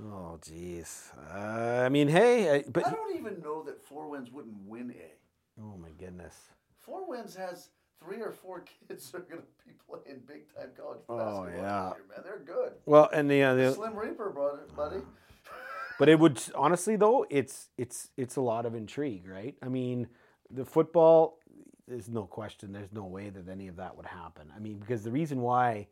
Oh, jeez. Uh, I mean, hey, I, but I don't even know that Four Winds wouldn't win A. oh my goodness. Four Winds has three or four kids that are going to be playing big time college Oh, basketball. yeah. This year, man, they're good. Well, and the, uh, the Slim Reaper, brother, buddy. but it would honestly though, it's it's it's a lot of intrigue, right? I mean, the football. There's no question. There's no way that any of that would happen. I mean, because the reason why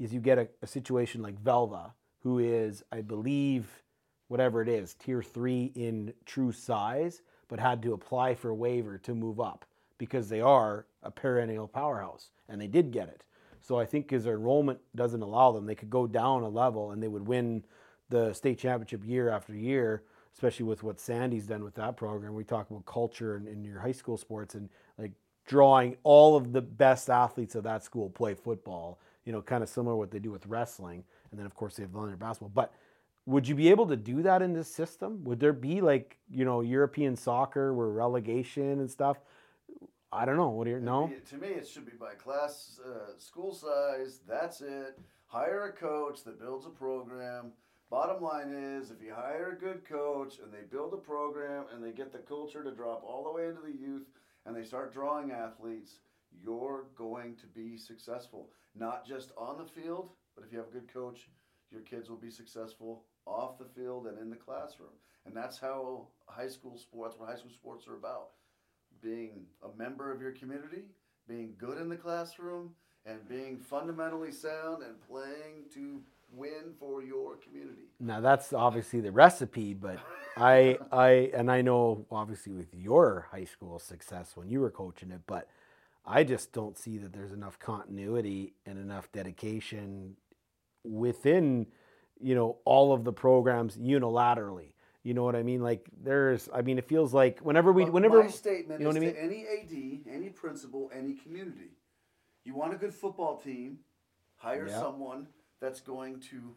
is you get a, a situation like Velva, who is, I believe, whatever it is, tier three in true size, but had to apply for a waiver to move up because they are a perennial powerhouse, and they did get it. So I think because their enrollment doesn't allow them, they could go down a level and they would win the state championship year after year, especially with what Sandy's done with that program. We talk about culture in, your high school sports and like drawing all of the best athletes of that school play football, you know, kind of similar what they do with wrestling. And then, of course, they have linear basketball. But would you be able to do that in this system? Would there be like, you know, European soccer where relegation and stuff? I don't know. What do you no? To me, it should be by class, uh, school size. That's it. Hire a coach that builds a program. Bottom line is, if you hire a good coach and they build a program and they get the culture to drop all the way into the youth and they start drawing athletes, you're going to be successful. Not just on the field, but if you have a good coach, your kids will be successful off the field and in the classroom. And that's how high school sports, what high school sports are about being a member of your community, being good in the classroom, and being fundamentally sound and playing to win for your community. Now that's obviously the recipe, but I I and I know obviously with your high school success when you were coaching it, but I just don't see that there's enough continuity and enough dedication within you know all of the programs unilaterally. You know what I mean? Like there's I mean it feels like whenever we But whenever my statement you know is what I mean? any AD, any principal, any community. You want a good football team, hire Yeah. someone that's going to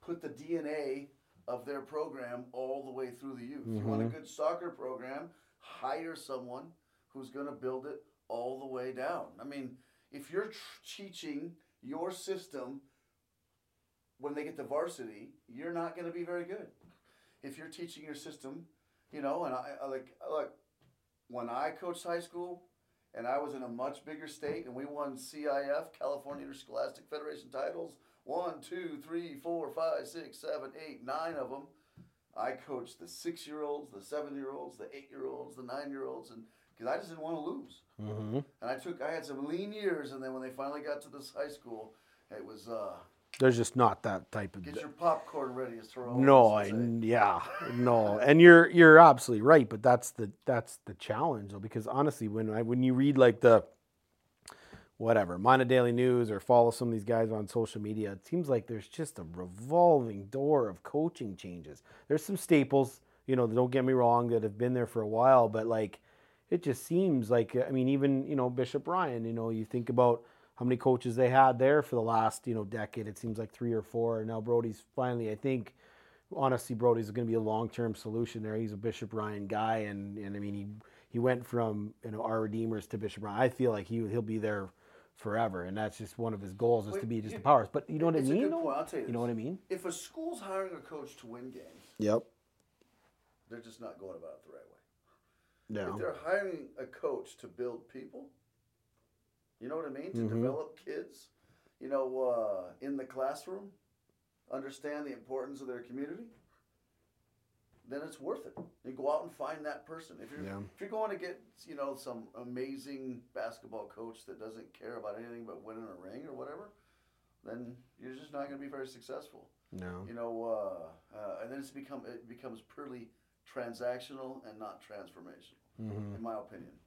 put the DNA of their program all the way through the youth. You want a Mhm. good soccer program, hire someone who's going to build it all the way down. I mean, if you're tr- teaching your system when they get to varsity, you're not going to be very good. If you're teaching your system, you know, and I, I like look when I coached high school and I was in a much bigger state and we won CIF California Interscholastic Federation titles one, two, three, four, five, six, seven, eight, nine of them. I coached the six year olds, the seven year olds, the eight year olds, the nine year olds, and because I just didn't want to lose. Mhm. And I took I had some lean years, and then when they finally got to this high school, it was uh, there's just not that type of get your popcorn ready, as throw. No, I, yeah, no, and you're you're absolutely right, but that's the that's the challenge though, because honestly, when I when you read like the whatever Minot Daily News or follow some of these guys on social media, it seems like there's just a revolving door of coaching changes. There's some staples, you know, don't get me wrong, that have been there for a while, but like it just seems like I mean, even you know Bishop Ryan, you know, you think about how many coaches they had there for the last you know decade. It seems like three or four. And now Brody's finally, I think, honestly, Brody's going to be a long term solution there. He's a Bishop Ryan guy, and and I mean he he went from you know our Redeemers to Bishop Ryan. I feel like he he'll be there forever, and that's just one of his goals is to be just you- the powers. But you know what I it's a mean? good point. I'll tell you You know what I mean? If a school's hiring a coach to win games, Yep. they're just not going about it the right way. Yeah. If they're hiring a coach to build people, you know what I mean? To Mhm. develop kids, you know, uh, in the classroom, understand the importance of their community, then it's worth it. You go out and find that person. If you're Yeah. if you're going to get you know some amazing basketball coach that doesn't care about anything but winning a ring or whatever, then you're just not going to be very successful. No. You know, uh, uh, and then it's become it becomes purely transactional and not transformational, hmm in my opinion.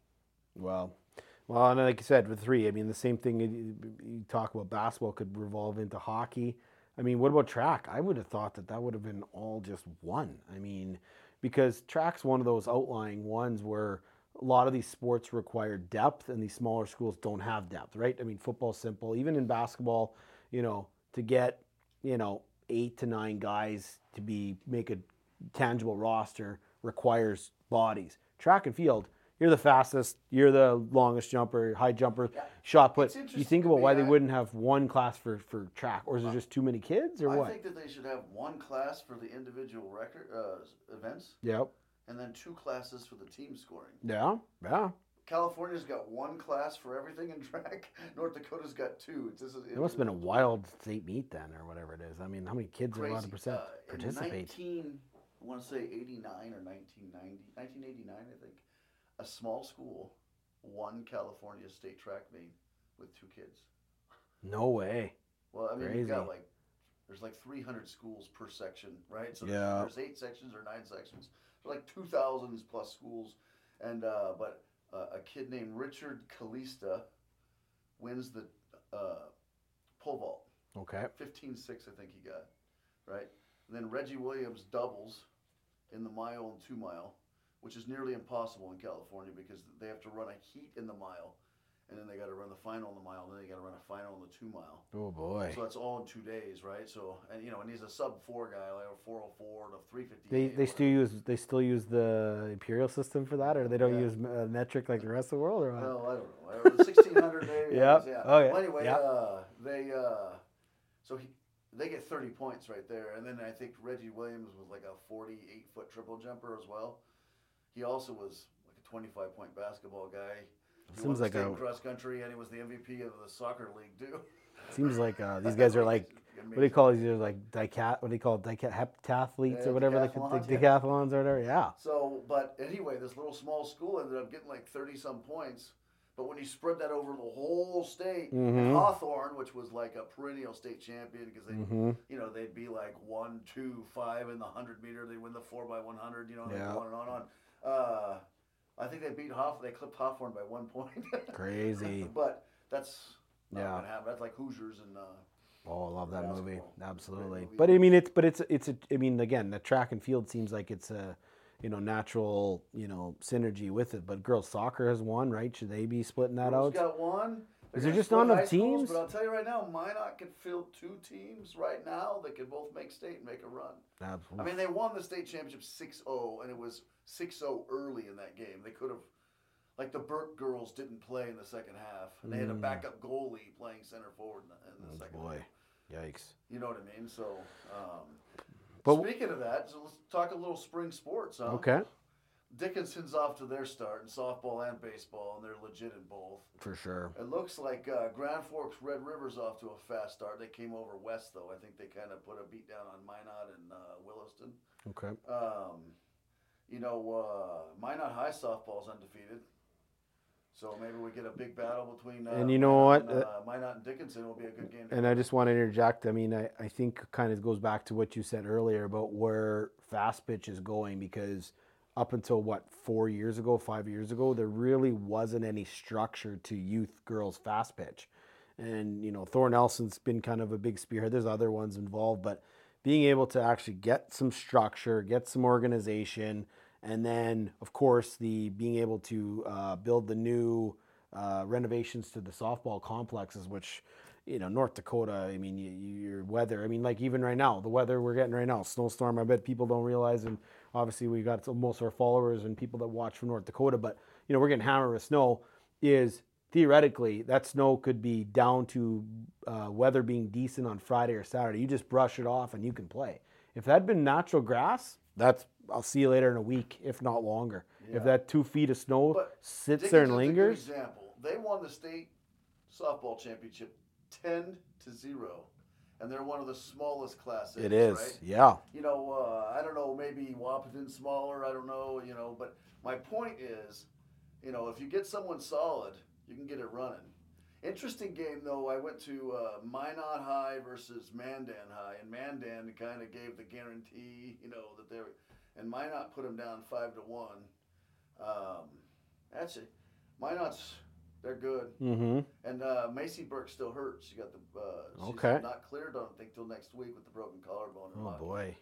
Well, well, and like you said, with three, I mean, the same thing you, talk about basketball could revolve into hockey. I mean, what about track? I would have thought that that would have been all just one. I mean, because track's one of those outlying ones where a lot of these sports require depth, and these smaller schools don't have depth, right? I mean, football's simple. Even in basketball, you know, to get you know eight to nine guys to be make a tangible roster requires bodies. Track and field, you're the fastest, you're the longest jumper, high jumper, Yeah. shot put. You think about why they wouldn't have one class for, for track, or is there just too many kids, or I what? think that they should have one class for the individual record uh, events, Yep. and then two classes for the team scoring. Yeah. Yeah. California's got one class for everything in track. North Dakota's got two. It's just, It must have been a wild state meet then, or whatever it is. I mean, how many kids are allowed to percent Uh, in participate? 19, I want to say 89 or 1990, 1989, I think. A small school won California state track meet with two kids. No way. Well, I mean, you've got like there's like 300 schools per section, right? So there's- Yeah. there's, eight sections or nine sections. There's like 2,000 plus schools, and uh, but uh, a kid named Richard Kalista wins the uh, pole vault. Okay. 15-6, I think he got, right? And then Reggie Williams doubles in the mile and two mile, which is nearly impossible in California because they have to run a heat in the mile, and then they got to run the final in the mile, and then they got to run a final in the two mile. Oh boy. So that's all in two days, right? So and you know, and he's a sub four guy, like a four hundred four to three fifty. They they still use they still use the imperial system for that, or they don't Yeah. use uh, metric like the rest of the world, or what? Well, I don't know. The sixteen hundred day. Yep. Yeah. Oh, yeah. Well, anyway, Yep. uh, they uh, so he they get thirty points right there, and then I think Reggie Williams was like a forty eight foot triple jumper as well. He also was like a twenty five point basketball guy. He Seems like a cross country, and he was the MVP of the soccer league too. seems like uh, these guys are like what do you call these? Like dicat? What do you call it? Dicat heptathletes Yeah, or whatever? Like decathlons, the yeah. decathlons or whatever. Yeah. So, but anyway, this little small school ended up getting like 30 some points. But when you spread that over the whole state, Mhm. and Hawthorne, which was like a perennial state champion because they, hmm you know, they'd be like one, two, five in the 100 meter. They'd win the 4 by 100 you know, Yeah. on and on and on. Uh, I think they beat Hawthorne. They clipped Hawthorne by one point. Crazy. but that's not Yeah. That's like Hoosiers and uh, Oh, I love that movie. Basketball. Great Absolutely. movie. But I mean, it's but it's it's a. I mean, again, the track and field seems like it's a, you know, natural you know synergy with it. But girls soccer has won, right? Should they be splitting that Girls out? got one. Is there just not enough high schools, teams? But I'll tell you right now, Minot could field two teams right now that could both make state and make a run. Absolutely. I mean, they won the state championship 6-0, and it was 6-0 early in that game. They could have, like the Burke girls didn't play in the second half, and they had a Mm. backup goalie playing center forward in the, in the Oh, second boy, half. yikes. You know what I mean? So, um, But- speaking of that, so let's talk a little spring sports. Huh? Okay, Dickinson's off to their start in softball and baseball, and they're legit in both. for sure. It looks like uh, Grand Forks Red River's off to a fast start. They came over west though. I think they kind of put a beat down on Minot and uh, Williston. Okay. Um, you know, uh, Minot High softball's undefeated. So maybe we get a big battle between. Uh, And you know Minot what? And, uh, Minot and Dickinson will be a good game. And I just want to interject. I mean, I, I think kind of goes back to what you said earlier about where fast pitch is going because up until what four years ago, five years ago, there really wasn't any structure to youth girls fast pitch. And you know, Thor Nelson's been kind of a big spearhead. There's other ones involved, but being able to actually get some structure, get some organization, and then of course the being able to uh, build the new uh, renovations to the softball complexes, which you know North Dakota. I mean, you, you, your weather. I mean, like even right now, the weather we're getting right now, snowstorm. I bet people don't realize, and obviously we got most of our followers and people that watch from North Dakota. But you know, we're getting hammered with snow. Is theoretically that snow could be down to uh, weather being decent on Friday or Saturday. You just brush it off and you can play. If that had been natural grass, that's I'll see you later in a week, if not longer. Yeah. If that two feet of snow But sits there and Dickinson's a good lingers, Example: They won the state softball championship ten to zero, and they're one of the smallest classes. it is. Right? Yeah. You know, uh, I don't know. Maybe Wahpeton's smaller. I don't know. You know, but my point is, you know, if you get someone solid, you can get it running. Interesting game though. I went to uh, Minot High versus Mandan High, and Mandan kind of gave the guarantee, you know, that they're, and Minot put them down five to one. Um, actually, Minot's they're good, Mm-hmm. and uh, Macy Burke still hurt. She got the uh, she's Okay. not cleared. I don't think till next week with the broken collarbone. Oh body. boy.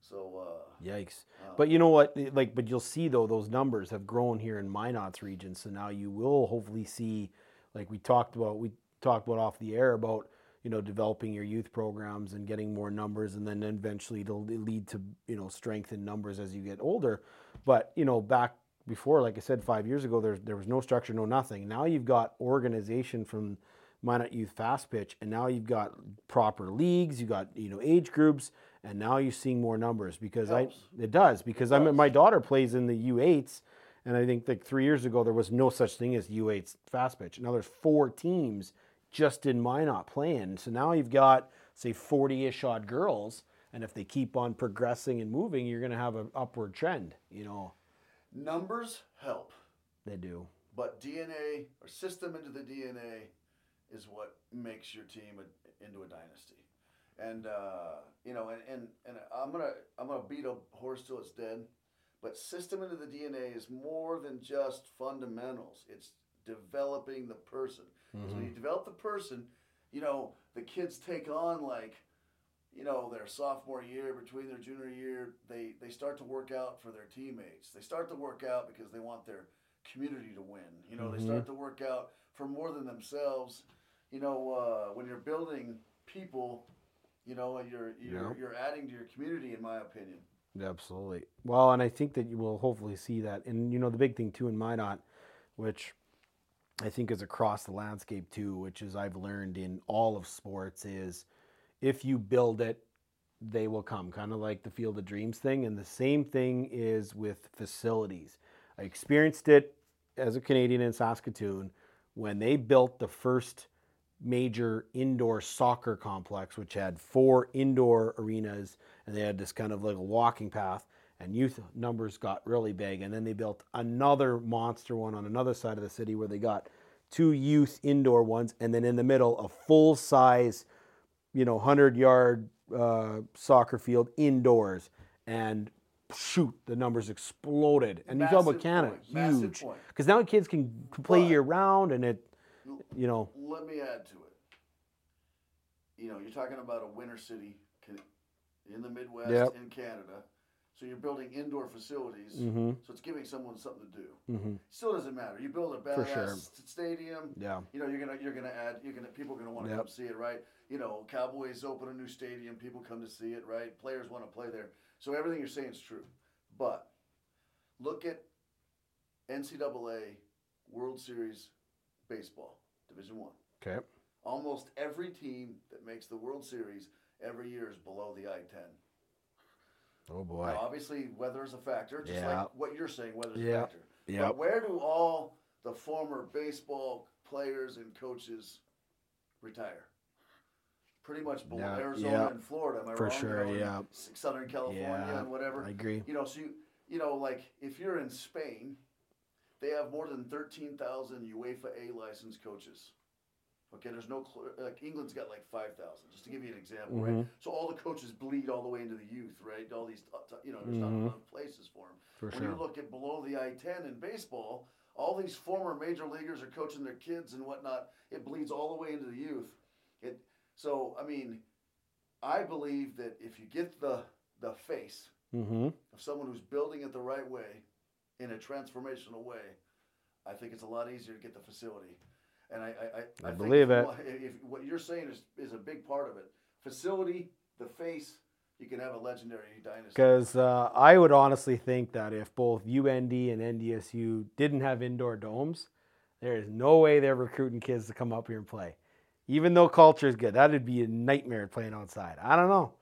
So uh, Yikes. uh, But you know what? Like, but you'll see though those numbers have grown here in Minot's region. So now you will hopefully see, like we talked about, we talked about off the air about you know developing your youth programs and getting more numbers, and then eventually it'll lead to you know strength in numbers as you get older. But you know back before, like I said, five years ago, there there was no structure, no nothing. Now you've got organization from Minot Youth Fast Pitch, and now you've got proper leagues, you got you know age groups, and now you're seeing more numbers because Helps. I it does because It I mean my daughter plays in the U8s, and I think like three years ago there was no such thing as U8s Fast Pitch. Now there's four teams just in Minot playing, so now you've got say 40ish odd girls, and if they keep on progressing and moving, you're going to have an upward trend. You know numbers help, they do. but DNA or system into the DNA is what makes your team a, into a dynasty. And uh, you know, and, and and I'm gonna I'm gonna beat a horse till it's dead, but system into the DNA is more than just fundamentals. It's developing the person. So you develop the person, you know, the kids take on like, you know, their sophomore year, between their junior year, they, they start to work out for their teammates. They start to work out because they want their community to win. You know, they start to work out for more than themselves. You know, uh, when you're building people, you know, you're you're, Yeah. you're adding to your community, in my opinion. Absolutely. Well, and I think that you will hopefully see that. And you know, the big thing too in Minot, which I think is across the landscape too, which is I've learned in all of sports is if you build it, they will come. Kind of like the Field of Dreams thing. And the same thing is with facilities. I experienced it as a Canadian in Saskatoon when they built the first major indoor soccer complex, which had four indoor arenas, and they had this kind of like a walking path, and youth numbers got really big. And then they built another monster one on another side of the city where they got two youth indoor ones, and then in the middle, a full size, you know, 100 yard uh, soccer field indoors. And shoot, the numbers exploded. And you talk about Canada, point, huge. Because now kids can play year round, and it, you know, Let me add to it. You know, you're talking about a winter city in the Midwest Yep. in Canada. So you're building indoor facilities. hmm So it's giving someone something to do. hmm Still doesn't matter. You build a badass sure. st- stadium. yeah, You know, you're gonna you're gonna add you're gonna people are gonna want to Yep. come see it, right? You know, Cowboys open a new stadium, people come to see it, right? Players want to play there. So everything you're saying is true. But look at NCAA World Series baseball, Division One. okay, Almost every team that makes the World Series every year is below the I-10. oh boy, Now, obviously, weather is a factor, just Yeah. like what you're saying, weather's Yeah. a factor. yeah, But where do all the former baseball players and coaches retire? Pretty much below Yeah, Arizona yeah. and Florida. Am I For wrong? You sure, know, yeah. Southern California Yeah, and whatever. I agree. You know, so you, you know, like if you're in Spain, they have more than thirteen thousand UEFA A licensed coaches. Okay, there's no like England's got like five thousand, just to give you an example, right? Mhm. So all the coaches bleed all the way into the youth, right? All these, uh, you know, there's Mhm. not enough places for them. For when sure. you look at below the I-10 in baseball, all these former major leaguers are coaching their kids and whatnot. It bleeds all the way into the youth. So I mean, I believe that if you get the the face Mm-hmm. of someone who's building it the right way, in a transformational way, I think it's a lot easier to get the facility. And I, I, I, I believe if it. If, if what you're saying is, is a big part of it, facility, the face, you can have a legendary dynasty. Because uh, I would honestly think that if both UND and NDSU didn't have indoor domes, there is no way they're recruiting kids to come up here and play. Even though culture is good, that'd be a nightmare playing outside. I don't know.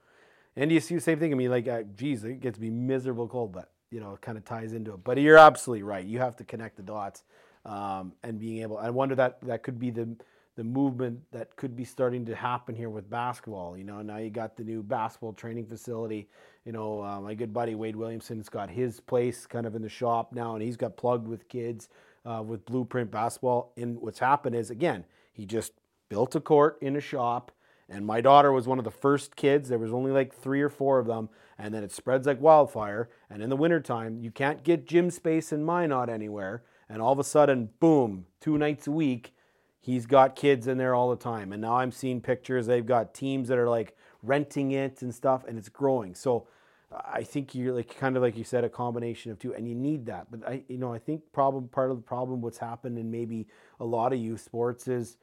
And you see the same thing? I mean, like, uh, geez, it gets to be miserable cold, but you know, it kind of ties into it. But you're absolutely right. You have to connect the dots, um, and being able. I wonder that that could be the the movement that could be starting to happen here with basketball. You know, now you got the new basketball training facility. You know, uh, my good buddy Wade Williamson's got his place kind of in the shop now, and he's got plugged with kids uh, with Blueprint Basketball. And what's happened is, again, he just built a court in a shop. And my daughter was one of the first kids. There was only like three or four of them. And then it spreads like wildfire. And in the wintertime, you can't get gym space in Minot anywhere. And all of a sudden, boom, two nights a week, he's got kids in there all the time. And now I'm seeing pictures. They've got teams that are like renting it and stuff, and it's growing. So I think you're like kind of like you said, a combination of two, and you need that. But I, you know, I think problem part of the problem what's happened in maybe a lot of youth sports is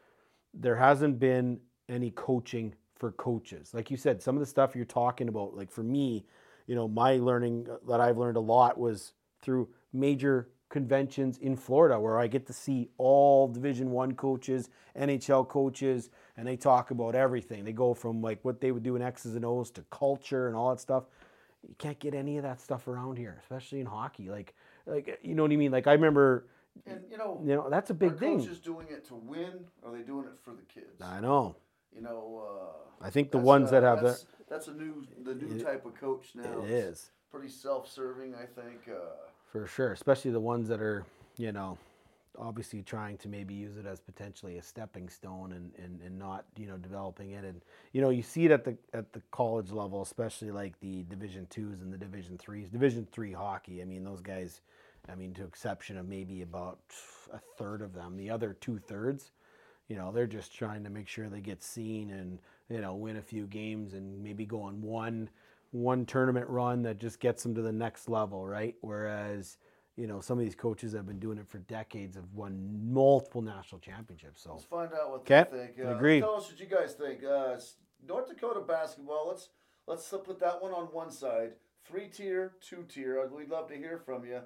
there hasn't been any coaching for coaches. Like you said, some of the stuff you're talking about, like for me, you know, my learning uh, that I've learned a lot was through major conventions in Florida where I get to see all Division 1 coaches, NHL coaches, and they talk about everything. They go from like what they would do in X's and O's to culture and all that stuff. You can't get any of that stuff around here, especially in hockey. Like like you know what I mean? Like I remember And you know, you know, that's a big thing. are thing. coaches doing it to win? Or are they doing it for the kids? I know. You know, uh, I think the ones uh, that have that's, that's a new the new It- type of coach now. it It's is. pretty self-serving, I think. Uh, For sure, especially the ones that are, you know, obviously trying to maybe use it as potentially a stepping stone and, and, and not, you know, developing it. And, you know, you see it at the at the college level, especially like the division twos and the division threes. Division three hockey, I mean, those guys, I mean, to exception of maybe about a third of them, the other two thirds, you know, they're just trying to make sure they get seen and, you know, win a few games and maybe go on one one tournament run that just gets them to the next level, right? Whereas, you know, some of these coaches have been doing it for decades, have won multiple national championships. So let's find out what they think. Uh, agreed. Tell us what you guys think. Uh, North Dakota basketball. Let's let's put that one on one side. Three tier, two tier. We'd love to hear from you.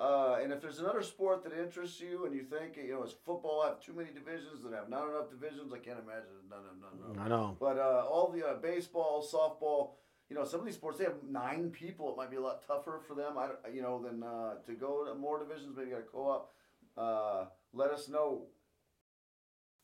Uh, and if there's another sport that interests you and you think, you know, does football have too many divisions and have not enough divisions? I can't imagine none of none of I know. But uh, all the uh, baseball, softball, you know, some of these sports they have nine people. It might be a lot tougher for them. I, you know, than uh, to go to more divisions. Maybe got a co-op. Uh, let us know.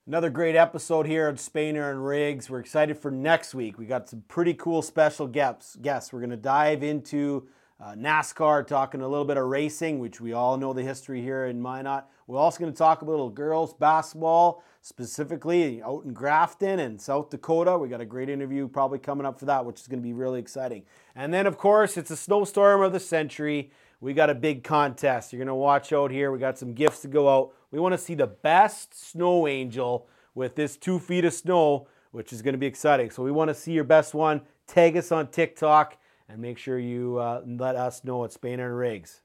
Another great episode here at Spainer and Rigs. We're excited for next week. We got some pretty cool special guests. Guests. We're going to dive into uh, NASCAR, talking a little bit of racing, which we all know the history here in Minot. We're also going to talk a little girls basketball, specifically out in Grafton and South Dakota. We got a great interview probably coming up for that, which is going to be really exciting. And then, of course, it's a snowstorm of the century. We got a big contest. You're going to watch out here. We got some gifts to go out. We want to see the best snow angel with this two feet of snow, which is going to be exciting. So we want to see your best one. Tag us on TikTok and make sure you uh, let us know at Spain and Rigs.